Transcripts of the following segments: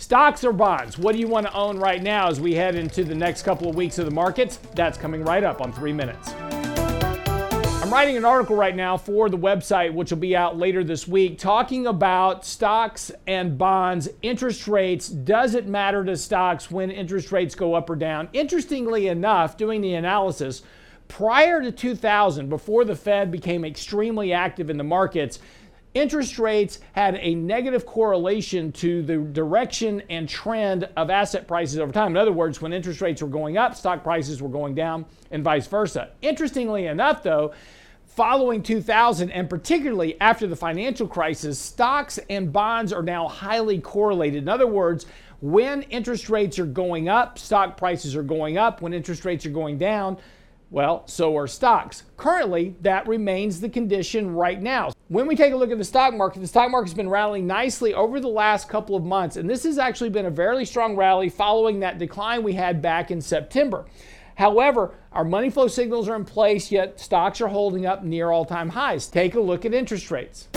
Stocks or bonds? What do you want to own right now as we head into the next couple of weeks of the markets? That's coming right up on three minutes. I'm writing an article right now for the website, which will be out later this week, talking about stocks and bonds, interest rates. Does it matter to stocks when interest rates go up or down? Interestingly enough, doing the analysis, prior to 2000, before the Fed became extremely active in the markets, interest rates had a negative correlation to the direction and trend of asset prices over time. In other words, when interest rates were going up, stock prices were going down, and vice versa. Interestingly enough, though, following 2000 and particularly after the financial crisis, stocks and bonds are now highly correlated. In other words, when interest rates are going up, stock prices are going up. When interest rates are going down, well, so are stocks. Currently, that remains the condition right now. When we take a look at the stock market, the stock market's been rallying nicely over the last couple of months, and this has actually been a fairly strong rally following that decline we had back in September. However, our money flow signals are in place, yet stocks are holding up near all time highs. Take a look at interest rates.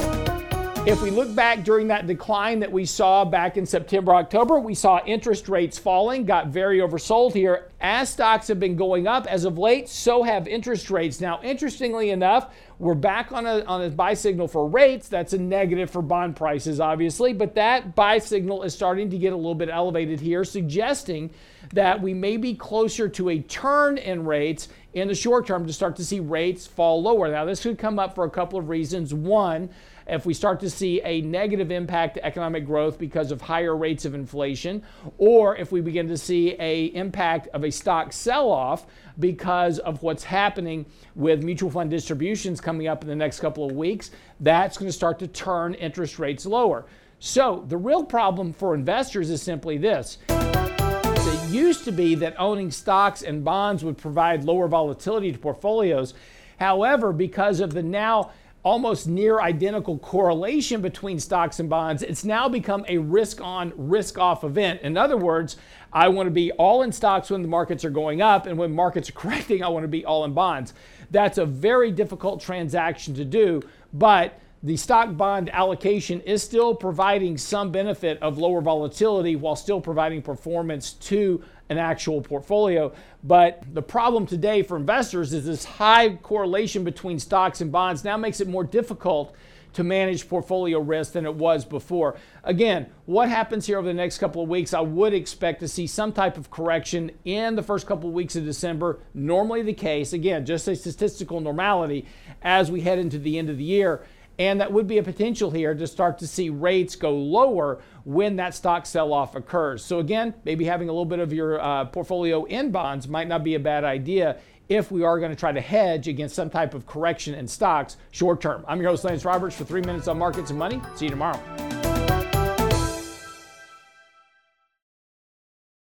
If we look back during that decline that we saw back in September, October, we saw interest rates falling, got very oversold here. As stocks have been going up as of late, so have interest rates. Now, interestingly enough, we're back on a, on a buy signal for rates. That's a negative for bond prices, obviously, but that buy signal is starting to get a little bit elevated here, suggesting that we may be closer to a turn in rates in the short term to start to see rates fall lower. Now, this could come up for a couple of reasons. One, if we start to see a negative impact to economic growth because of higher rates of inflation, or if we begin to see a impact of a stock sell-off because of what's happening with mutual fund distributions coming up in the next couple of weeks, that's going to start to turn interest rates lower. So the real problem for investors is simply this. It used to be that owning stocks and bonds would provide lower volatility to portfolios. However, because of the now almost near identical correlation between stocks and bonds, it's now become a risk on, risk off event. In other words, I want to be all in stocks when the markets are going up, and when markets are correcting, I want to be all in bonds. That's a very difficult transaction to do, but the stock bond allocation is still providing some benefit of lower volatility while still providing performance to an actual portfolio. But the problem today for investors is this high correlation between stocks and bonds now makes it more difficult to manage portfolio risk than it was before. Again, what happens here over the next couple of weeks? I would expect to see some type of correction in the first couple of weeks of December. Normally the case, again, just a statistical normality as we head into the end of the year. And that would be a potential here to start to see rates go lower when that stock sell off occurs. So, again, maybe having a little bit of your uh, portfolio in bonds might not be a bad idea if we are going to try to hedge against some type of correction in stocks short term. I'm your host, Lance Roberts, for three minutes on markets and money. See you tomorrow.